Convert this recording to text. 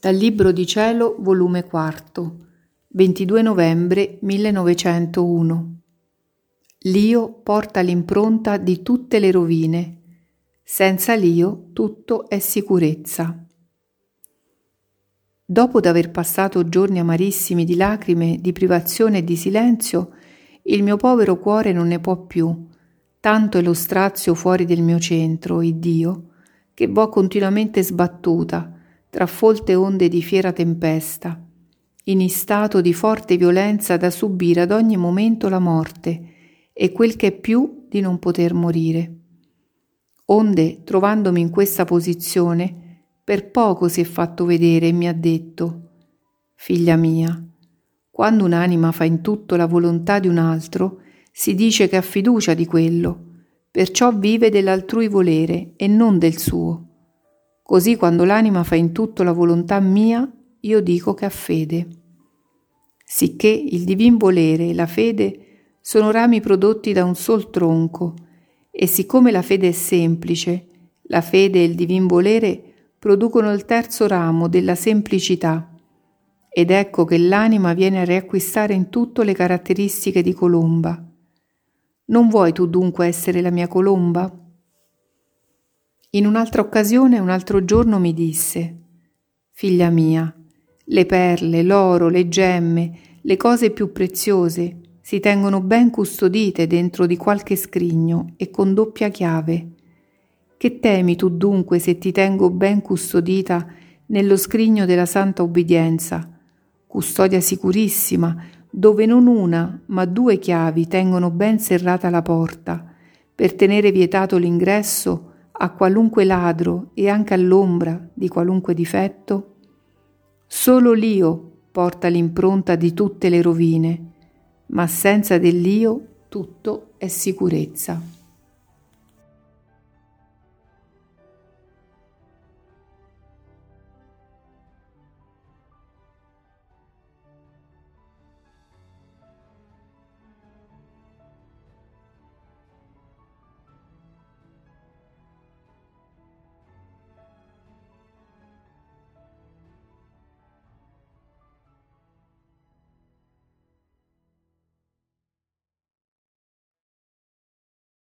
Dal Libro di Cielo, volume 4, 22 novembre 1901. L'io porta l'impronta di tutte le rovine. Senza l'io tutto è sicurezza. Dopo d'aver passato giorni amarissimi di lacrime, di privazione e di silenzio, il mio povero cuore non ne può più. Tanto è lo strazio fuori del mio centro, il Dio, che vo continuamente sbattuta, tra folte onde di fiera tempesta, in stato di forte violenza da subire ad ogni momento la morte e quel che è più di non poter morire. Onde, trovandomi in questa posizione, per poco si è fatto vedere e mi ha detto, Figlia mia, quando un'anima fa in tutto la volontà di un altro, si dice che ha fiducia di quello, perciò vive dell'altrui volere e non del suo. Così quando l'anima fa in tutto la volontà mia, io dico che ha fede. Sicché il divin volere e la fede sono rami prodotti da un sol tronco, e siccome la fede è semplice, la fede e il divin volere producono il terzo ramo della semplicità, ed ecco che l'anima viene a riacquistare in tutto le caratteristiche di colomba. Non vuoi tu dunque essere la mia colomba? In un'altra occasione, un altro giorno mi disse, Figlia mia, le perle, l'oro, le gemme, le cose più preziose si tengono ben custodite dentro di qualche scrigno e con doppia chiave. Che temi tu dunque se ti tengo ben custodita nello scrigno della santa obbedienza, custodia sicurissima, dove non una, ma due chiavi tengono ben serrata la porta, per tenere vietato l'ingresso a qualunque ladro e anche all'ombra di qualunque difetto? Solo l'io porta l'impronta di tutte le rovine, ma senza dell'io tutto è sicurezza.